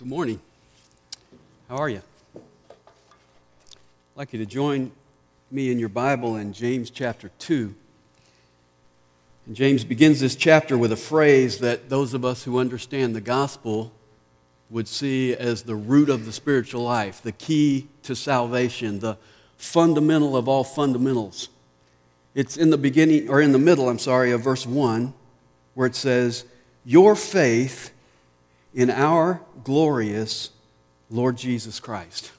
Good morning. How are you? I'd like you to join me in your Bible in James chapter 2. And James begins this chapter with a phrase that those of us who understand the gospel would see as the root of the spiritual life, the key to salvation, the fundamental of all fundamentals. It's in the beginning, or in the middle, I'm sorry, of verse 1, where it says, Your faith in our glorious Lord Jesus Christ.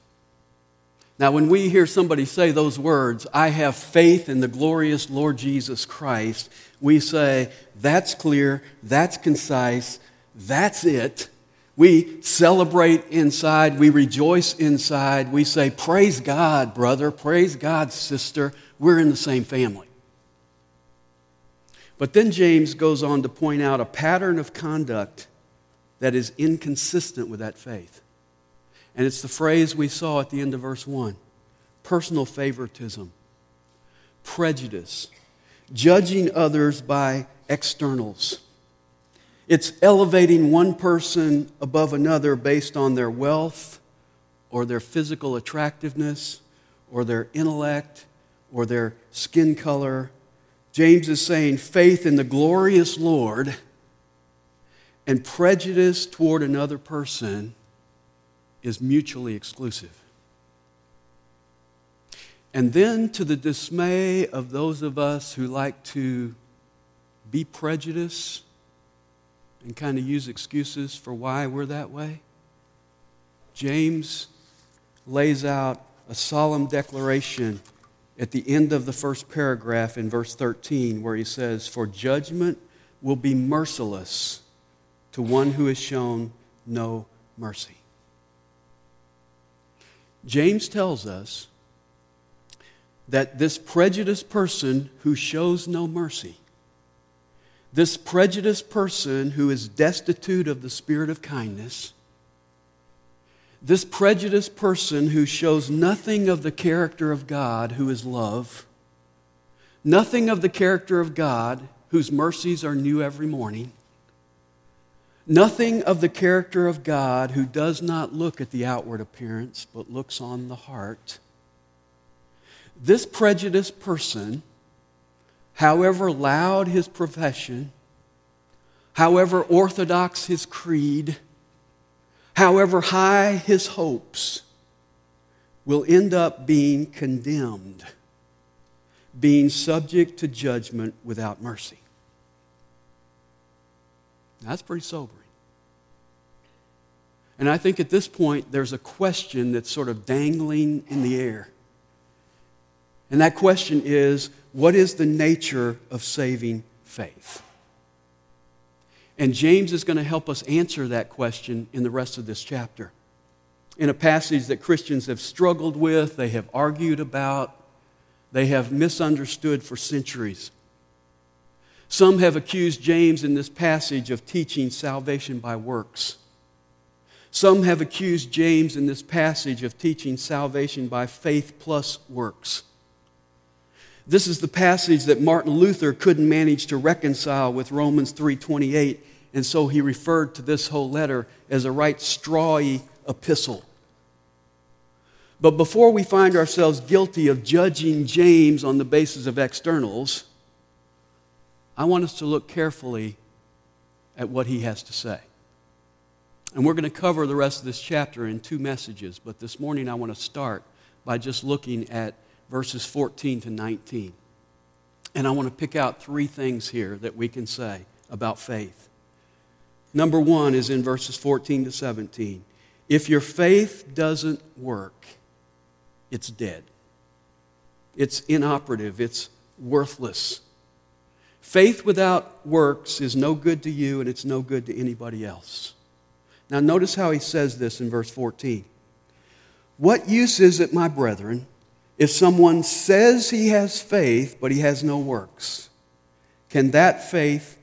Now, when we hear somebody say those words, I have faith in the glorious Lord Jesus Christ, we say, that's clear, that's concise, that's it. We celebrate inside, we rejoice inside, we say, Praise God, brother, praise God, sister, we're in the same family. But then James goes on to point out a pattern of conduct that is inconsistent with that faith. And it's the phrase we saw at the end of verse 1 personal favoritism, prejudice, judging others by externals. It's elevating one person above another based on their wealth or their physical attractiveness or their intellect or their skin color. James is saying faith in the glorious Lord and prejudice toward another person is mutually exclusive. And then, to the dismay of those of us who like to be prejudiced and kind of use excuses for why we're that way, James lays out a solemn declaration at the end of the first paragraph in verse 13, where he says, For judgment will be merciless to one who has shown no mercy. James tells us that this prejudiced person who shows no mercy, this prejudiced person who is destitute of the spirit of kindness, this prejudiced person who shows nothing of the character of God, who is love, nothing of the character of God, whose mercies are new every morning, Nothing of the character of God who does not look at the outward appearance but looks on the heart. This prejudiced person, however loud his profession, however orthodox his creed, however high his hopes, will end up being condemned, being subject to judgment without mercy. That's pretty sobering. And I think at this point, there's a question that's sort of dangling in the air. And that question is what is the nature of saving faith? And James is going to help us answer that question in the rest of this chapter. In a passage that Christians have struggled with, they have argued about, they have misunderstood for centuries. Some have accused James in this passage of teaching salvation by works. Some have accused James in this passage of teaching salvation by faith plus works. This is the passage that Martin Luther couldn't manage to reconcile with Romans 3:28, and so he referred to this whole letter as a right strawy epistle. But before we find ourselves guilty of judging James on the basis of externals, I want us to look carefully at what he has to say. And we're going to cover the rest of this chapter in two messages, but this morning I want to start by just looking at verses 14 to 19. And I want to pick out three things here that we can say about faith. Number one is in verses 14 to 17. If your faith doesn't work, it's dead, it's inoperative, it's worthless. Faith without works is no good to you and it's no good to anybody else. Now, notice how he says this in verse 14. What use is it, my brethren, if someone says he has faith, but he has no works? Can that faith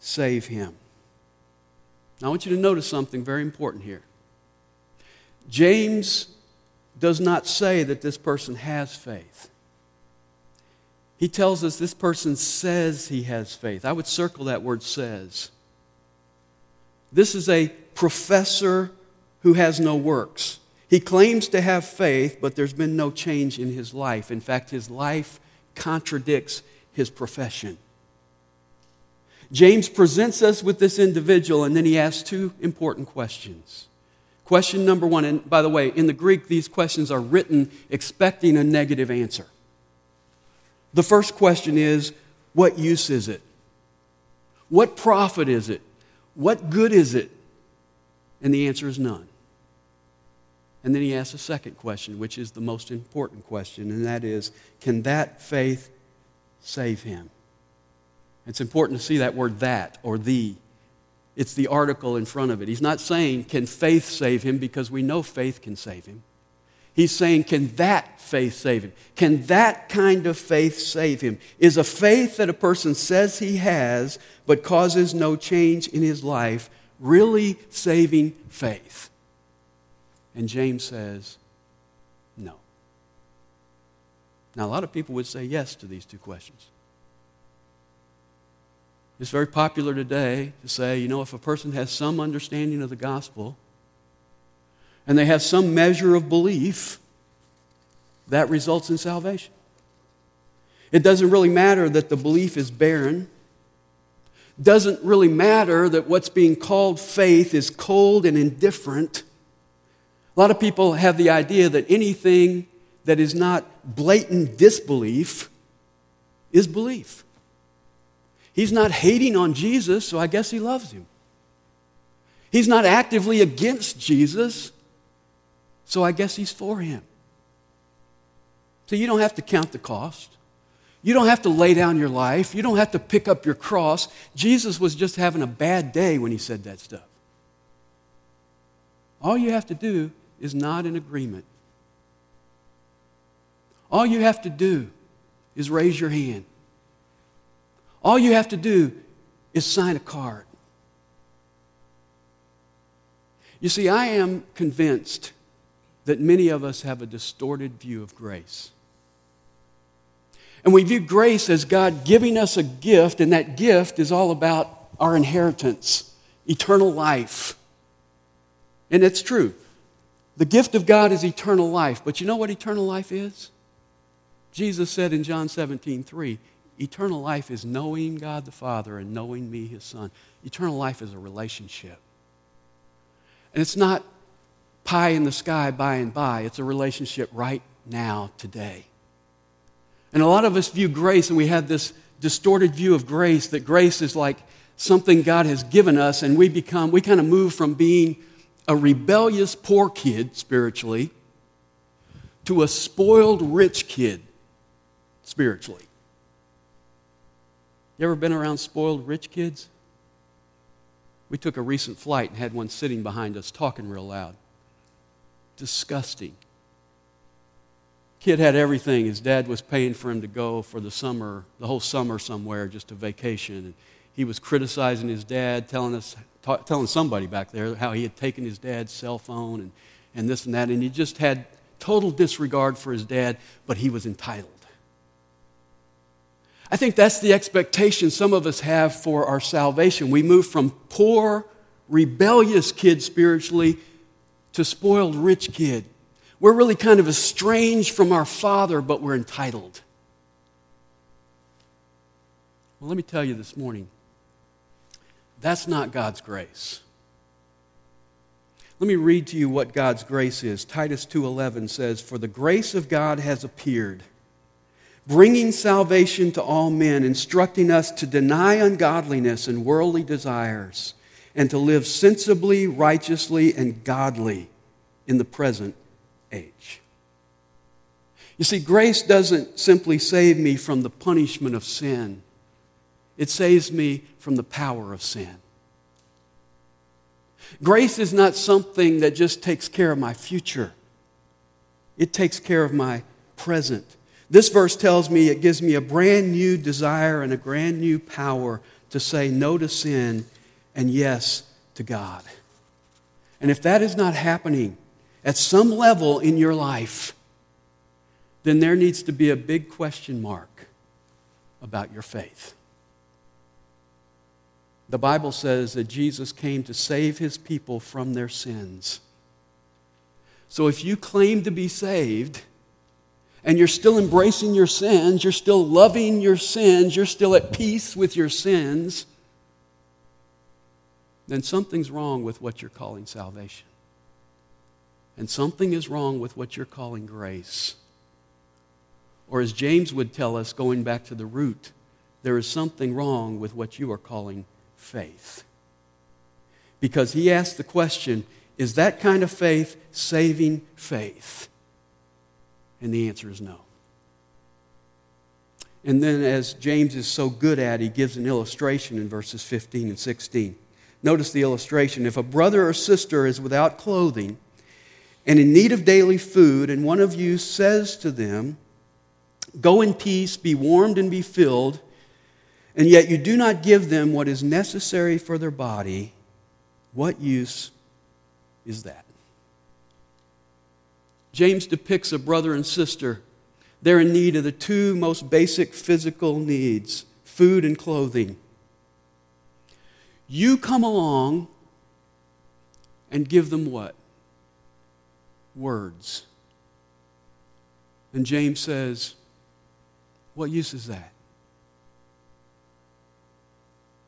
save him? Now, I want you to notice something very important here. James does not say that this person has faith. He tells us this person says he has faith. I would circle that word says. This is a professor who has no works. He claims to have faith, but there's been no change in his life. In fact, his life contradicts his profession. James presents us with this individual, and then he asks two important questions. Question number one, and by the way, in the Greek, these questions are written expecting a negative answer. The first question is What use is it? What profit is it? What good is it? And the answer is none. And then he asks a second question, which is the most important question, and that is Can that faith save him? It's important to see that word that or the. It's the article in front of it. He's not saying, Can faith save him? because we know faith can save him. He's saying, Can that faith save him? Can that kind of faith save him? Is a faith that a person says he has but causes no change in his life really saving faith? And James says, No. Now, a lot of people would say yes to these two questions. It's very popular today to say, you know, if a person has some understanding of the gospel and they have some measure of belief, that results in salvation. It doesn't really matter that the belief is barren. Doesn't really matter that what's being called faith is cold and indifferent. A lot of people have the idea that anything that is not blatant disbelief is belief. He's not hating on Jesus, so I guess he loves him. He's not actively against Jesus, so I guess he's for him. So you don't have to count the cost. You don't have to lay down your life. You don't have to pick up your cross. Jesus was just having a bad day when he said that stuff. All you have to do is nod in agreement. All you have to do is raise your hand. All you have to do is sign a card. You see, I am convinced that many of us have a distorted view of grace. And we view grace as God giving us a gift, and that gift is all about our inheritance, eternal life. And it's true. The gift of God is eternal life. But you know what eternal life is? Jesus said in John 17, 3, Eternal life is knowing God the Father and knowing me, his Son. Eternal life is a relationship. And it's not pie in the sky by and by, it's a relationship right now, today. And a lot of us view grace, and we have this distorted view of grace that grace is like something God has given us, and we become, we kind of move from being a rebellious poor kid spiritually to a spoiled rich kid spiritually. You ever been around spoiled rich kids? We took a recent flight and had one sitting behind us talking real loud. Disgusting. Kid had everything. His dad was paying for him to go for the summer, the whole summer somewhere, just a vacation. And he was criticizing his dad, telling us, ta- telling somebody back there how he had taken his dad's cell phone and, and this and that. And he just had total disregard for his dad, but he was entitled. I think that's the expectation some of us have for our salvation. We move from poor, rebellious kid spiritually to spoiled rich kid. We're really kind of estranged from our Father, but we're entitled. Well, let me tell you this morning that's not God's grace. Let me read to you what God's grace is. Titus 2:11 says, "For the grace of God has appeared, bringing salvation to all men, instructing us to deny ungodliness and worldly desires, and to live sensibly, righteously, and godly in the present age. You see, grace doesn't simply save me from the punishment of sin, it saves me from the power of sin. Grace is not something that just takes care of my future, it takes care of my present. This verse tells me it gives me a brand new desire and a brand new power to say no to sin and yes to God. And if that is not happening at some level in your life, then there needs to be a big question mark about your faith. The Bible says that Jesus came to save his people from their sins. So if you claim to be saved, and you're still embracing your sins, you're still loving your sins, you're still at peace with your sins, then something's wrong with what you're calling salvation. And something is wrong with what you're calling grace. Or as James would tell us, going back to the root, there is something wrong with what you are calling faith. Because he asked the question is that kind of faith saving faith? And the answer is no. And then, as James is so good at, he gives an illustration in verses 15 and 16. Notice the illustration. If a brother or sister is without clothing and in need of daily food, and one of you says to them, Go in peace, be warmed and be filled, and yet you do not give them what is necessary for their body, what use is that? James depicts a brother and sister. They're in need of the two most basic physical needs food and clothing. You come along and give them what? Words. And James says, What use is that?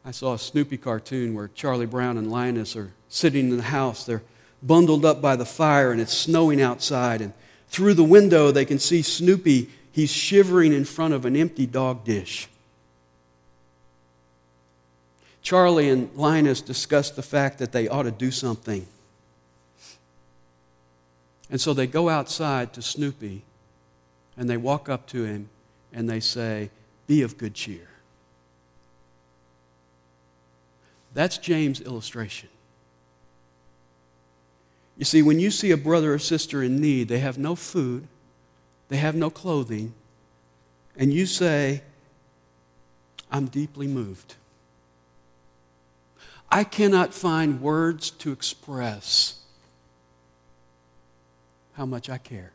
I saw a Snoopy cartoon where Charlie Brown and Linus are sitting in the house. They're bundled up by the fire, and it's snowing outside. And through the window, they can see Snoopy. He's shivering in front of an empty dog dish. Charlie and Linus discuss the fact that they ought to do something. And so they go outside to Snoopy and they walk up to him and they say, Be of good cheer. That's James' illustration. You see, when you see a brother or sister in need, they have no food, they have no clothing, and you say, I'm deeply moved. I cannot find words to express how much I care.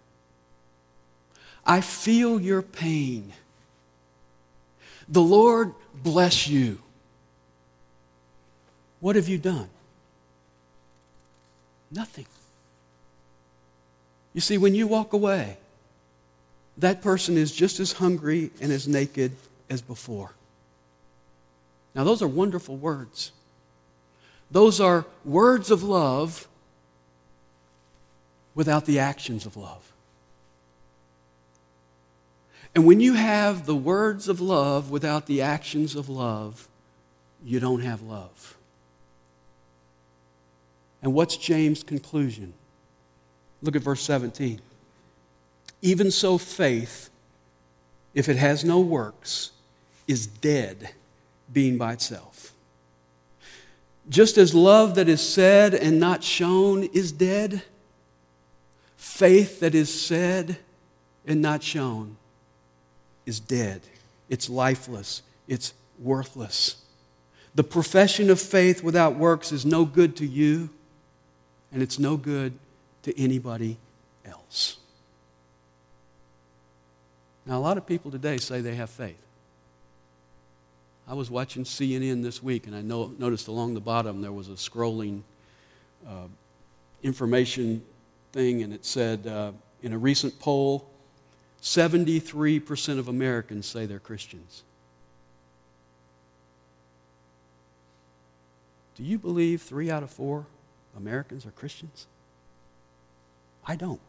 I feel your pain. The Lord bless you. What have you done? Nothing. You see, when you walk away, that person is just as hungry and as naked as before. Now, those are wonderful words. Those are words of love without the actions of love. And when you have the words of love without the actions of love, you don't have love. And what's James' conclusion? Look at verse 17. Even so, faith, if it has no works, is dead, being by itself. Just as love that is said and not shown is dead, faith that is said and not shown is dead. It's lifeless. It's worthless. The profession of faith without works is no good to you and it's no good to anybody else. Now, a lot of people today say they have faith. I was watching CNN this week, and I know, noticed along the bottom there was a scrolling uh, information thing, and it said uh, in a recent poll, 73% of Americans say they're Christians. Do you believe three out of four Americans are Christians? I don't.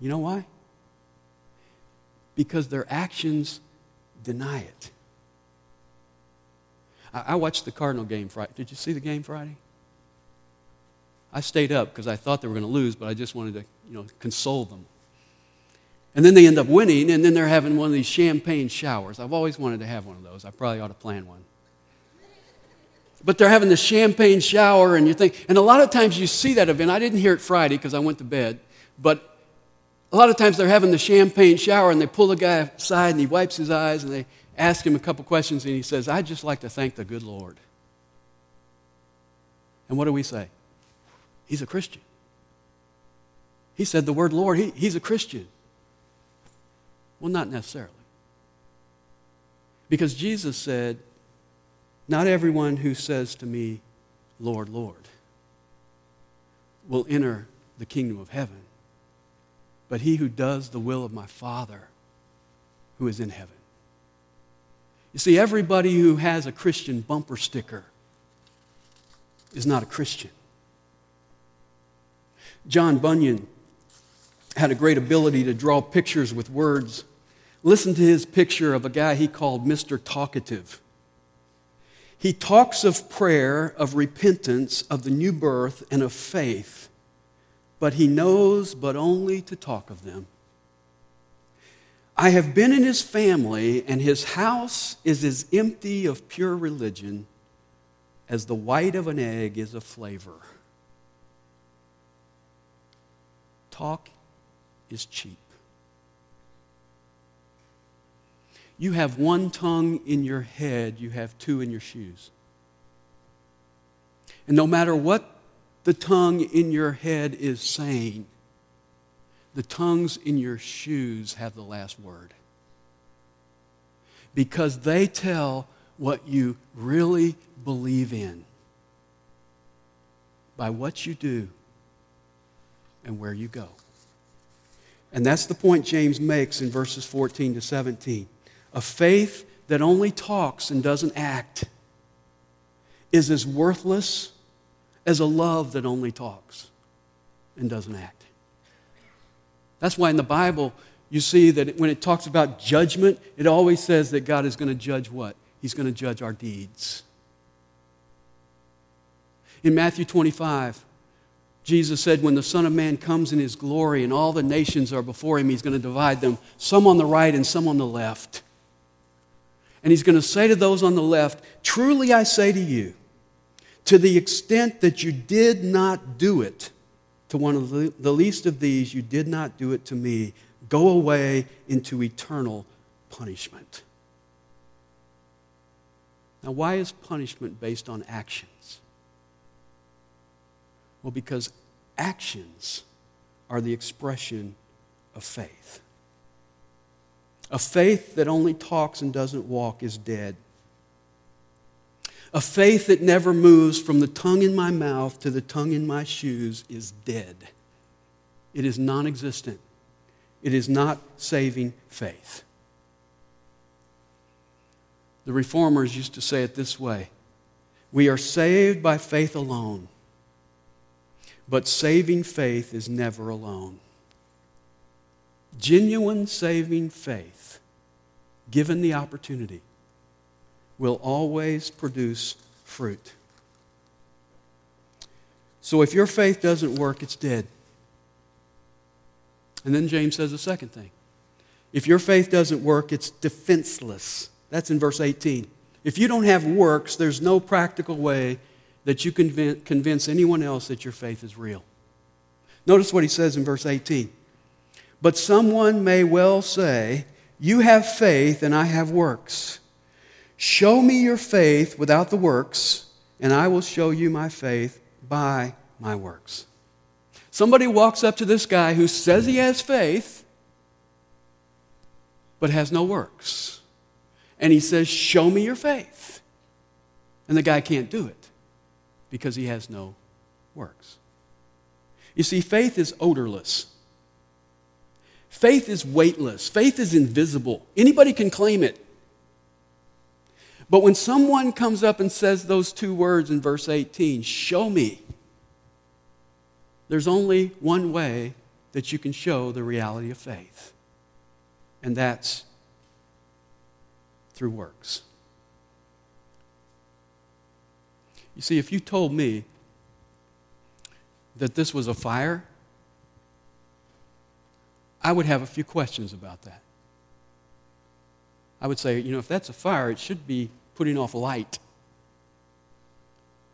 You know why? Because their actions deny it. I, I watched the Cardinal game Friday. Did you see the game Friday? I stayed up because I thought they were going to lose, but I just wanted to, you know, console them. And then they end up winning, and then they're having one of these champagne showers. I've always wanted to have one of those. I probably ought to plan one but they're having the champagne shower and you think and a lot of times you see that event i didn't hear it friday because i went to bed but a lot of times they're having the champagne shower and they pull the guy aside and he wipes his eyes and they ask him a couple questions and he says i'd just like to thank the good lord. And what do we say? He's a christian. He said the word lord he, he's a christian. Well not necessarily. Because jesus said not everyone who says to me, Lord, Lord, will enter the kingdom of heaven, but he who does the will of my Father who is in heaven. You see, everybody who has a Christian bumper sticker is not a Christian. John Bunyan had a great ability to draw pictures with words. Listen to his picture of a guy he called Mr. Talkative. He talks of prayer, of repentance, of the new birth, and of faith, but he knows but only to talk of them. I have been in his family, and his house is as empty of pure religion as the white of an egg is a flavor. Talk is cheap. You have one tongue in your head, you have two in your shoes. And no matter what the tongue in your head is saying, the tongues in your shoes have the last word. Because they tell what you really believe in by what you do and where you go. And that's the point James makes in verses 14 to 17. A faith that only talks and doesn't act is as worthless as a love that only talks and doesn't act. That's why in the Bible, you see that when it talks about judgment, it always says that God is going to judge what? He's going to judge our deeds. In Matthew 25, Jesus said, When the Son of Man comes in his glory and all the nations are before him, he's going to divide them, some on the right and some on the left. And he's going to say to those on the left, Truly I say to you, to the extent that you did not do it, to one of the least of these, you did not do it to me. Go away into eternal punishment. Now, why is punishment based on actions? Well, because actions are the expression of faith. A faith that only talks and doesn't walk is dead. A faith that never moves from the tongue in my mouth to the tongue in my shoes is dead. It is non existent. It is not saving faith. The reformers used to say it this way We are saved by faith alone, but saving faith is never alone. Genuine saving faith, given the opportunity, will always produce fruit. So if your faith doesn't work, it's dead. And then James says a second thing. If your faith doesn't work, it's defenseless. That's in verse 18. If you don't have works, there's no practical way that you can convince anyone else that your faith is real. Notice what he says in verse 18. But someone may well say, You have faith and I have works. Show me your faith without the works, and I will show you my faith by my works. Somebody walks up to this guy who says he has faith, but has no works. And he says, Show me your faith. And the guy can't do it because he has no works. You see, faith is odorless. Faith is weightless. Faith is invisible. Anybody can claim it. But when someone comes up and says those two words in verse 18, show me, there's only one way that you can show the reality of faith, and that's through works. You see, if you told me that this was a fire, I would have a few questions about that. I would say, you know, if that's a fire, it should be putting off light.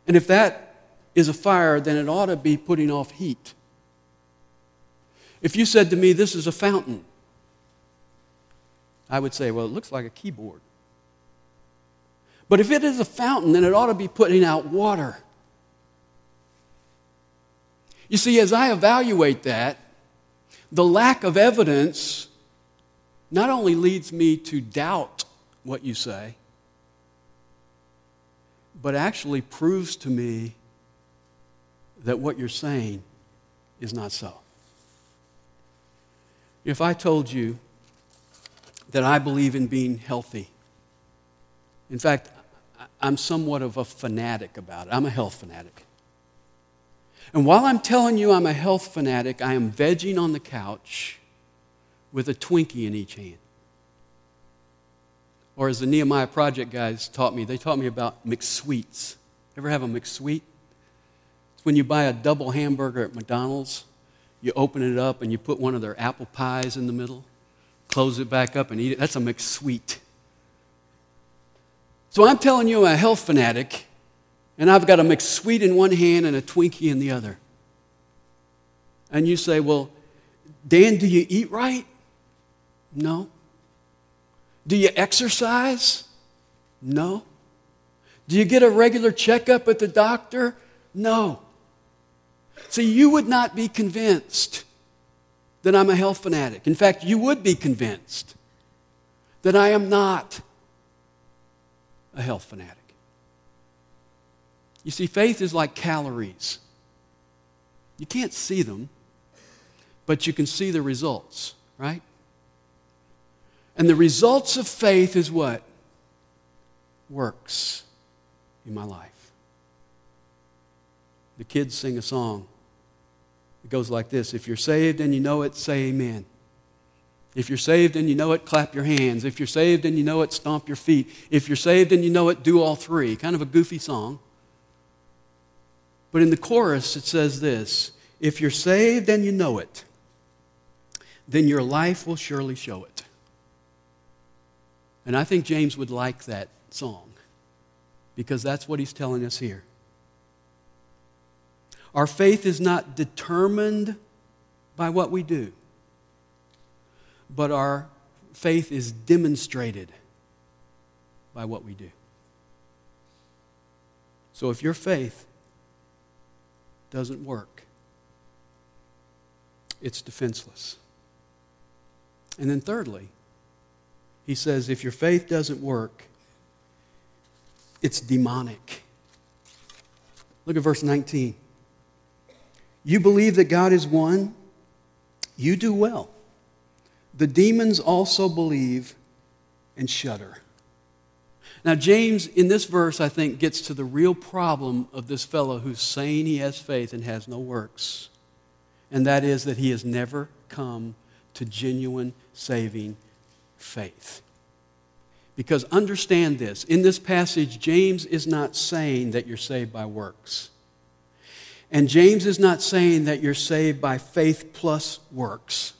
And if that is a fire, then it ought to be putting off heat. If you said to me, This is a fountain, I would say, Well, it looks like a keyboard. But if it is a fountain, then it ought to be putting out water. You see, as I evaluate that, the lack of evidence not only leads me to doubt what you say, but actually proves to me that what you're saying is not so. If I told you that I believe in being healthy, in fact, I'm somewhat of a fanatic about it. I'm a health fanatic. And while I'm telling you I'm a health fanatic, I am vegging on the couch with a Twinkie in each hand. Or as the Nehemiah Project guys taught me, they taught me about McSweets. Ever have a McSweet? It's when you buy a double hamburger at McDonald's, you open it up and you put one of their apple pies in the middle, close it back up and eat it. That's a McSweet. So I'm telling you I'm a health fanatic, and I've got a McSweet in one hand and a Twinkie in the other. And you say, Well, Dan, do you eat right? No. Do you exercise? No. Do you get a regular checkup at the doctor? No. See, you would not be convinced that I'm a health fanatic. In fact, you would be convinced that I am not a health fanatic. You see, faith is like calories. You can't see them, but you can see the results, right? And the results of faith is what? Works in my life. The kids sing a song. It goes like this If you're saved and you know it, say amen. If you're saved and you know it, clap your hands. If you're saved and you know it, stomp your feet. If you're saved and you know it, do all three. Kind of a goofy song. But in the chorus, it says this If you're saved and you know it, then your life will surely show it. And I think James would like that song because that's what he's telling us here. Our faith is not determined by what we do but our faith is demonstrated by what we do. So if your faith doesn't work, it's defenseless. And then, thirdly, he says if your faith doesn't work, it's demonic. Look at verse 19. You believe that God is one, you do well. The demons also believe and shudder. Now, James, in this verse, I think, gets to the real problem of this fellow who's saying he has faith and has no works. And that is that he has never come to genuine saving faith. Because understand this in this passage, James is not saying that you're saved by works. And James is not saying that you're saved by faith plus works.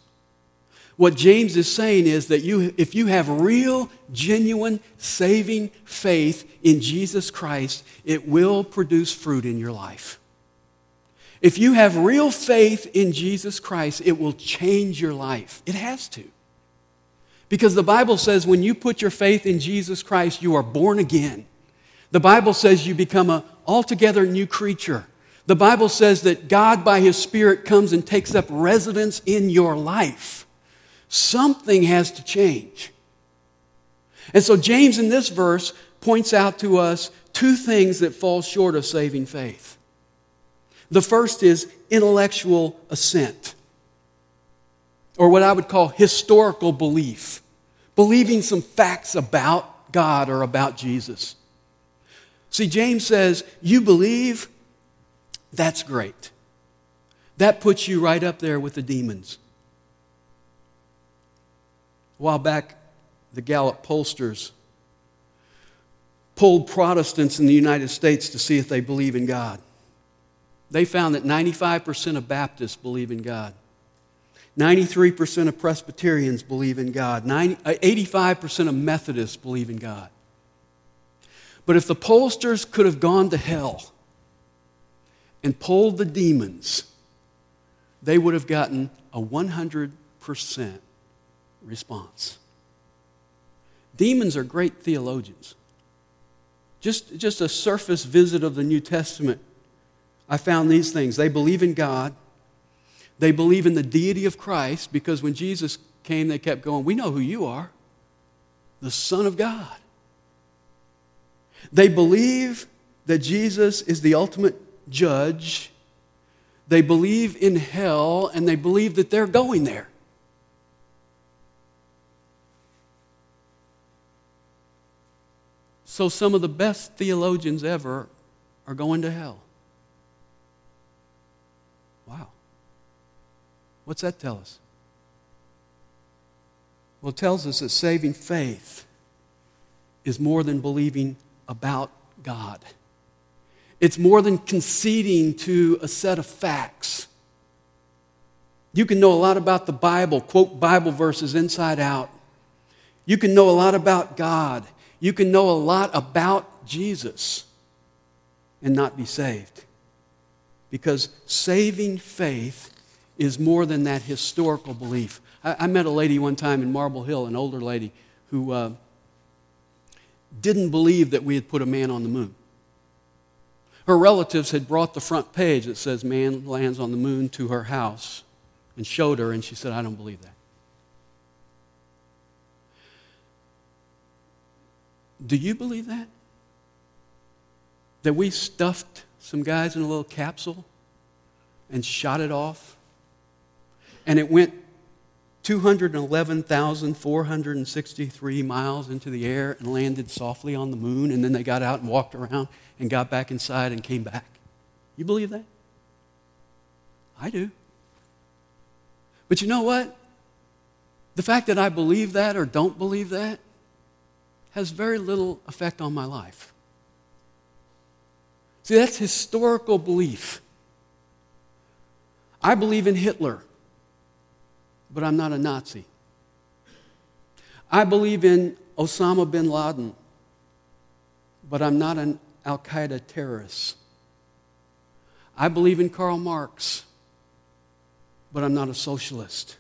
What James is saying is that you, if you have real, genuine, saving faith in Jesus Christ, it will produce fruit in your life. If you have real faith in Jesus Christ, it will change your life. It has to. Because the Bible says when you put your faith in Jesus Christ, you are born again. The Bible says you become an altogether new creature. The Bible says that God, by His Spirit, comes and takes up residence in your life. Something has to change. And so, James in this verse points out to us two things that fall short of saving faith. The first is intellectual assent, or what I would call historical belief, believing some facts about God or about Jesus. See, James says, You believe, that's great. That puts you right up there with the demons. A while back, the Gallup pollsters polled Protestants in the United States to see if they believe in God. They found that 95% of Baptists believe in God. 93% of Presbyterians believe in God. 90, 85% uh, of Methodists believe in God. But if the pollsters could have gone to hell and polled the demons, they would have gotten a 100% response. Demons are great theologians. Just, just a surface visit of the New Testament, I found these things. They believe in God, they believe in the deity of Christ, because when Jesus came, they kept going, We know who you are the Son of God. They believe that Jesus is the ultimate judge they believe in hell, and they believe that they're going there. So, some of the best theologians ever are going to hell. What's that tell us? Well, it tells us that saving faith is more than believing about God. It's more than conceding to a set of facts. You can know a lot about the Bible, quote Bible verses inside out. You can know a lot about God. You can know a lot about Jesus and not be saved. Because saving faith is more than that historical belief. I, I met a lady one time in Marble Hill, an older lady, who uh, didn't believe that we had put a man on the moon. Her relatives had brought the front page that says man lands on the moon to her house and showed her, and she said, I don't believe that. Do you believe that? That we stuffed some guys in a little capsule and shot it off? And it went 211,463 miles into the air and landed softly on the moon, and then they got out and walked around and got back inside and came back. You believe that? I do. But you know what? The fact that I believe that or don't believe that has very little effect on my life. See, that's historical belief. I believe in Hitler but I'm not a Nazi. I believe in Osama bin Laden, but I'm not an Al Qaeda terrorist. I believe in Karl Marx, but I'm not a socialist.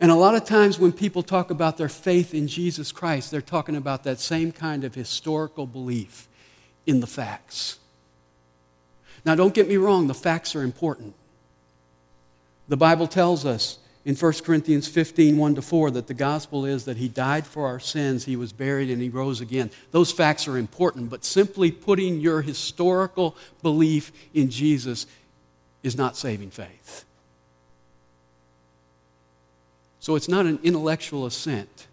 And a lot of times when people talk about their faith in Jesus Christ, they're talking about that same kind of historical belief in the facts. Now, don't get me wrong, the facts are important. The Bible tells us in 1 Corinthians 15, 1 to 4, that the gospel is that he died for our sins, he was buried, and he rose again. Those facts are important, but simply putting your historical belief in Jesus is not saving faith. So it's not an intellectual assent.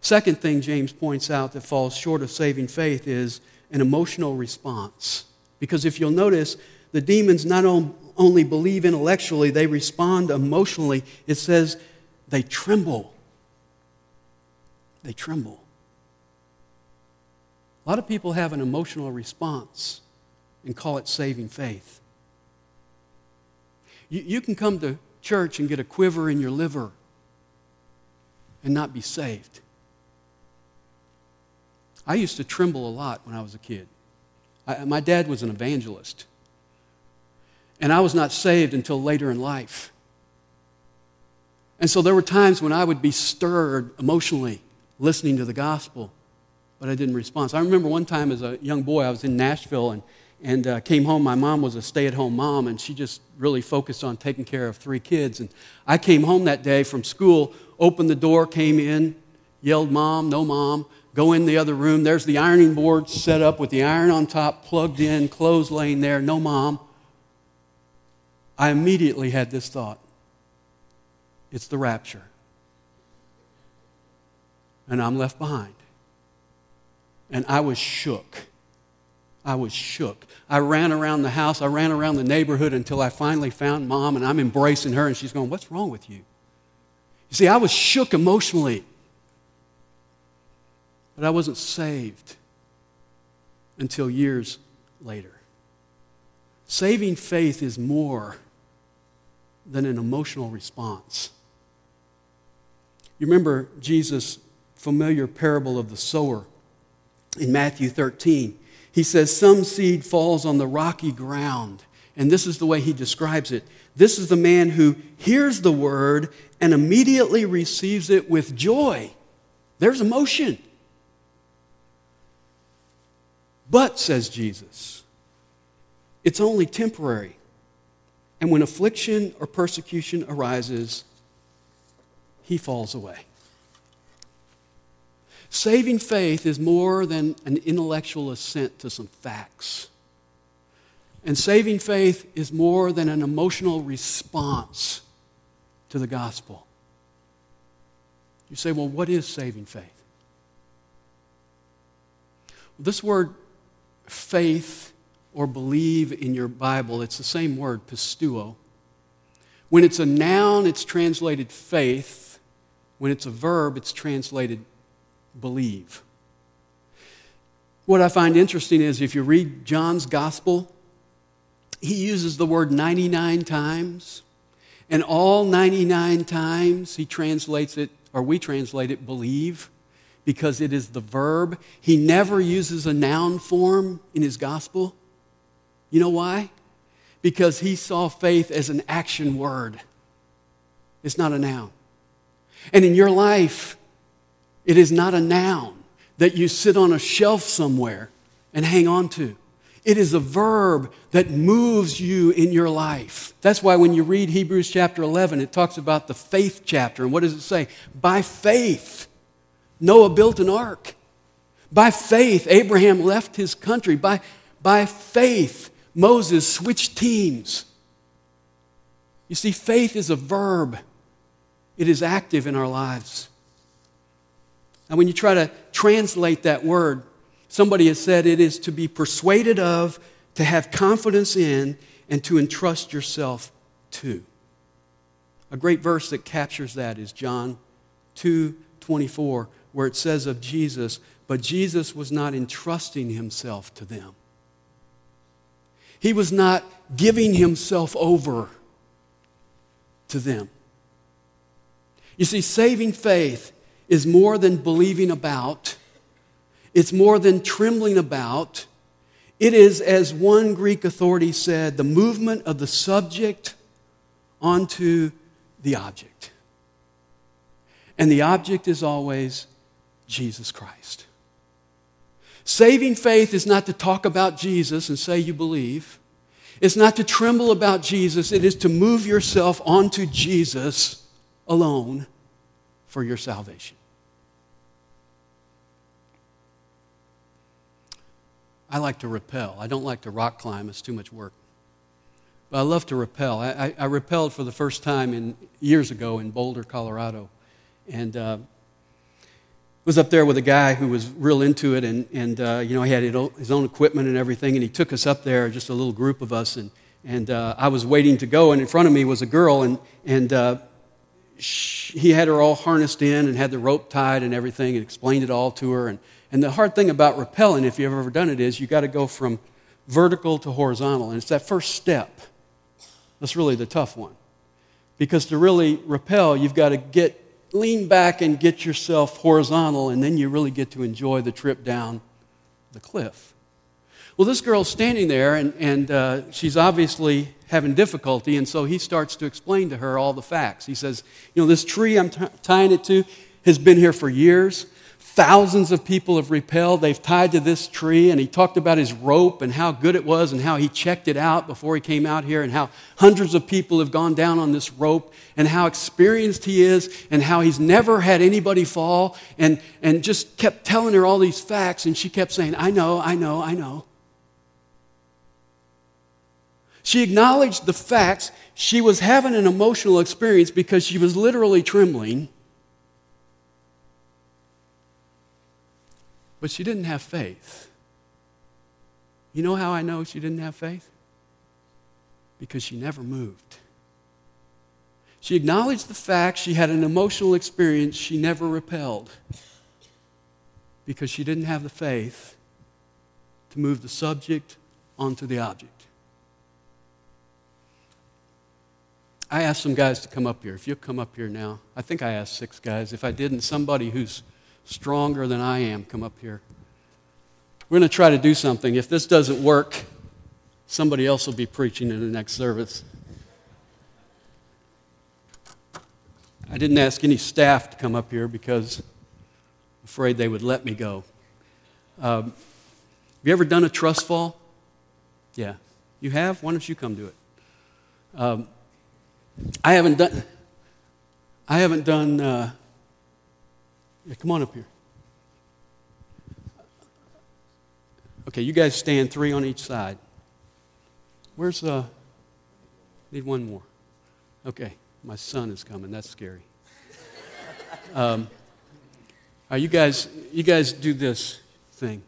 Second thing James points out that falls short of saving faith is an emotional response. Because if you'll notice, the demons not only believe intellectually, they respond emotionally. It says they tremble. They tremble. A lot of people have an emotional response and call it saving faith. You, you can come to church and get a quiver in your liver and not be saved. I used to tremble a lot when I was a kid. I, my dad was an evangelist. And I was not saved until later in life. And so there were times when I would be stirred emotionally listening to the gospel, but I didn't respond. So I remember one time as a young boy, I was in Nashville and, and uh, came home. My mom was a stay at home mom, and she just really focused on taking care of three kids. And I came home that day from school, opened the door, came in, yelled, Mom, no mom. Go in the other room. There's the ironing board set up with the iron on top, plugged in, clothes laying there, no mom. I immediately had this thought it's the rapture. And I'm left behind. And I was shook. I was shook. I ran around the house, I ran around the neighborhood until I finally found mom, and I'm embracing her, and she's going, What's wrong with you? You see, I was shook emotionally, but I wasn't saved until years later. Saving faith is more than an emotional response. You remember Jesus' familiar parable of the sower in Matthew 13. He says, Some seed falls on the rocky ground. And this is the way he describes it. This is the man who hears the word and immediately receives it with joy. There's emotion. But, says Jesus, it's only temporary. And when affliction or persecution arises, he falls away. Saving faith is more than an intellectual assent to some facts. And saving faith is more than an emotional response to the gospel. You say, well, what is saving faith? This word faith or believe in your Bible, it's the same word, pisteuo. When it's a noun, it's translated faith. When it's a verb, it's translated believe. What I find interesting is if you read John's gospel, he uses the word 99 times, and all 99 times he translates it, or we translate it, believe, because it is the verb. He never uses a noun form in his gospel. You know why? Because he saw faith as an action word, it's not a noun. And in your life, it is not a noun that you sit on a shelf somewhere and hang on to. It is a verb that moves you in your life. That's why when you read Hebrews chapter 11, it talks about the faith chapter. And what does it say? By faith, Noah built an ark. By faith, Abraham left his country. By, by faith, Moses switched teams. You see, faith is a verb, it is active in our lives. And when you try to translate that word, somebody has said it is to be persuaded of, to have confidence in, and to entrust yourself to. A great verse that captures that is John 2 24, where it says of Jesus, but Jesus was not entrusting himself to them. He was not giving himself over to them. You see, saving faith is more than believing about, it's more than trembling about. It is, as one Greek authority said, the movement of the subject onto the object. And the object is always Jesus Christ. Saving faith is not to talk about Jesus and say you believe. It's not to tremble about Jesus. It is to move yourself onto Jesus alone for your salvation. I like to rappel. I don't like to rock climb, it's too much work. But I love to rappel. I, I, I rappelled for the first time in, years ago in Boulder, Colorado. And uh, was up there with a guy who was real into it, and, and uh, you know, he had his own equipment and everything, and he took us up there, just a little group of us, and, and uh, I was waiting to go, and in front of me was a girl, and, and uh, he had her all harnessed in and had the rope tied and everything and explained it all to her. And, and the hard thing about rappelling, if you've ever done it, is you got to go from vertical to horizontal. And it's that first step that's really the tough one. Because to really rappel, you've got to get lean back and get yourself horizontal, and then you really get to enjoy the trip down the cliff. Well, this girl's standing there, and, and uh, she's obviously having difficulty, and so he starts to explain to her all the facts. He says, You know, this tree I'm t- tying it to has been here for years. Thousands of people have repelled. They've tied to this tree, and he talked about his rope and how good it was and how he checked it out before he came out here, and how hundreds of people have gone down on this rope, and how experienced he is, and how he's never had anybody fall, and, and just kept telling her all these facts, and she kept saying, I know, I know, I know. She acknowledged the facts. She was having an emotional experience because she was literally trembling. But she didn't have faith. You know how I know she didn't have faith? Because she never moved. She acknowledged the fact she had an emotional experience she never repelled because she didn't have the faith to move the subject onto the object. I asked some guys to come up here. If you'll come up here now. I think I asked six guys. If I didn't, somebody who's stronger than I am, come up here. We're going to try to do something. If this doesn't work, somebody else will be preaching in the next service. I didn't ask any staff to come up here because I'm afraid they would let me go. Um, have you ever done a trust fall? Yeah. You have? Why don't you come do it? Um, I haven't done. I haven't done. Uh, yeah, come on up here. Okay, you guys stand three on each side. Where's the. Uh, need one more. Okay, my son is coming. That's scary. Um, are you guys, you guys do this thing.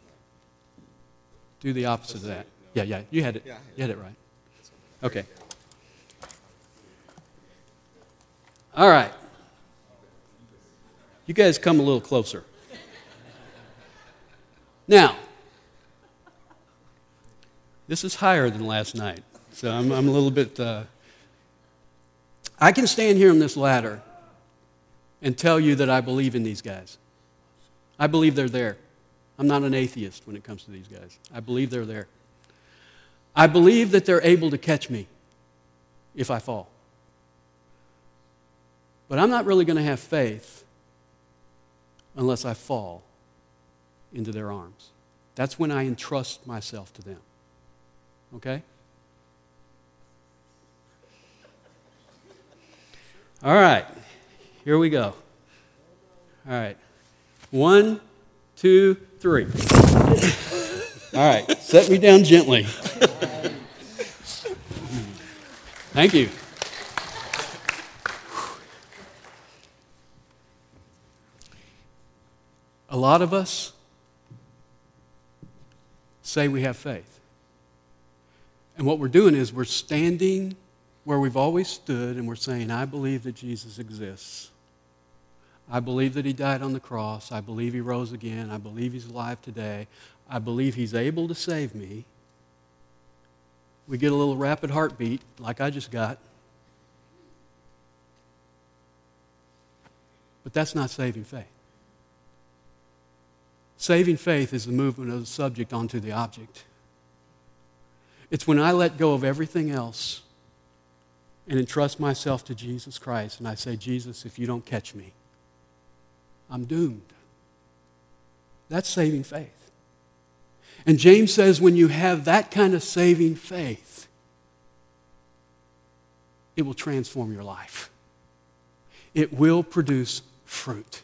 Do the opposite of that. Yeah, yeah, you had it. You had it right. Okay. All right. You guys come a little closer. Now, this is higher than last night, so I'm, I'm a little bit. Uh, I can stand here on this ladder and tell you that I believe in these guys. I believe they're there. I'm not an atheist when it comes to these guys. I believe they're there. I believe that they're able to catch me if I fall. But I'm not really going to have faith unless I fall into their arms. That's when I entrust myself to them. Okay? All right, here we go. All right. One, two, three. All right, set me down gently. Thank you. A lot of us say we have faith. And what we're doing is we're standing where we've always stood and we're saying, I believe that Jesus exists. I believe that he died on the cross. I believe he rose again. I believe he's alive today. I believe he's able to save me. We get a little rapid heartbeat, like I just got. But that's not saving faith. Saving faith is the movement of the subject onto the object. It's when I let go of everything else and entrust myself to Jesus Christ and I say, Jesus, if you don't catch me, I'm doomed. That's saving faith. And James says when you have that kind of saving faith, it will transform your life. It will produce fruit.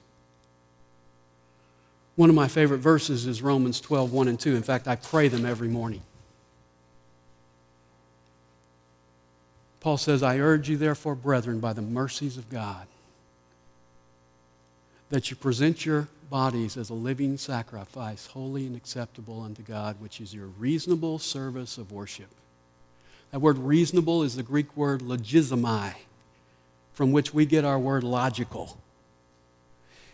One of my favorite verses is Romans 12, 1 and 2. In fact, I pray them every morning. Paul says, I urge you, therefore, brethren, by the mercies of God, that you present your bodies as a living sacrifice, holy and acceptable unto God, which is your reasonable service of worship. That word reasonable is the Greek word logizomai, from which we get our word logical.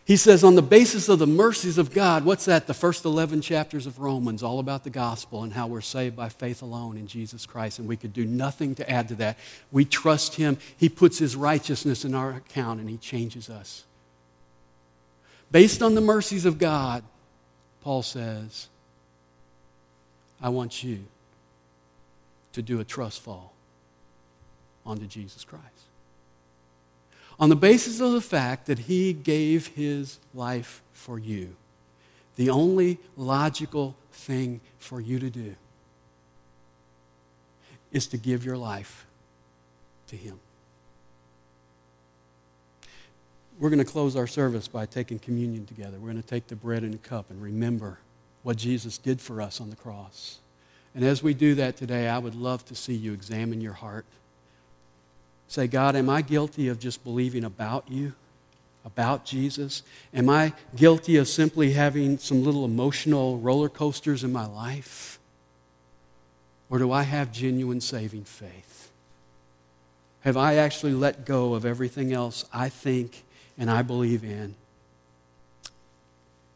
He says, on the basis of the mercies of God, what's that? The first 11 chapters of Romans, all about the gospel and how we're saved by faith alone in Jesus Christ, and we could do nothing to add to that. We trust Him. He puts His righteousness in our account, and He changes us. Based on the mercies of God, Paul says, I want you to do a trust fall onto Jesus Christ on the basis of the fact that he gave his life for you. The only logical thing for you to do is to give your life to him. We're going to close our service by taking communion together. We're going to take the bread and the cup and remember what Jesus did for us on the cross. And as we do that today, I would love to see you examine your heart. Say, God, am I guilty of just believing about you, about Jesus? Am I guilty of simply having some little emotional roller coasters in my life? Or do I have genuine saving faith? Have I actually let go of everything else I think and I believe in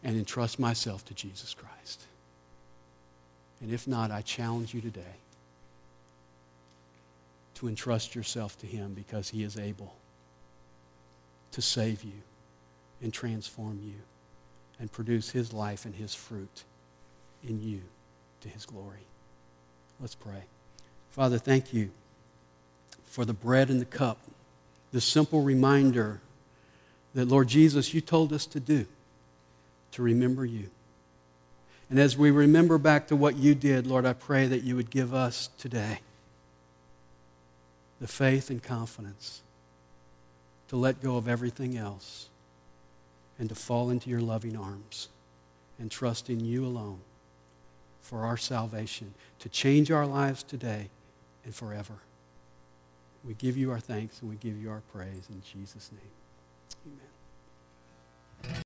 and entrust myself to Jesus Christ? And if not, I challenge you today to entrust yourself to Him because He is able to save you and transform you and produce His life and His fruit in you to His glory. Let's pray. Father, thank you for the bread and the cup, the simple reminder that, Lord Jesus, you told us to do, to remember you. And as we remember back to what you did, Lord, I pray that you would give us today the faith and confidence to let go of everything else and to fall into your loving arms and trust in you alone for our salvation, to change our lives today and forever. We give you our thanks and we give you our praise in Jesus' name.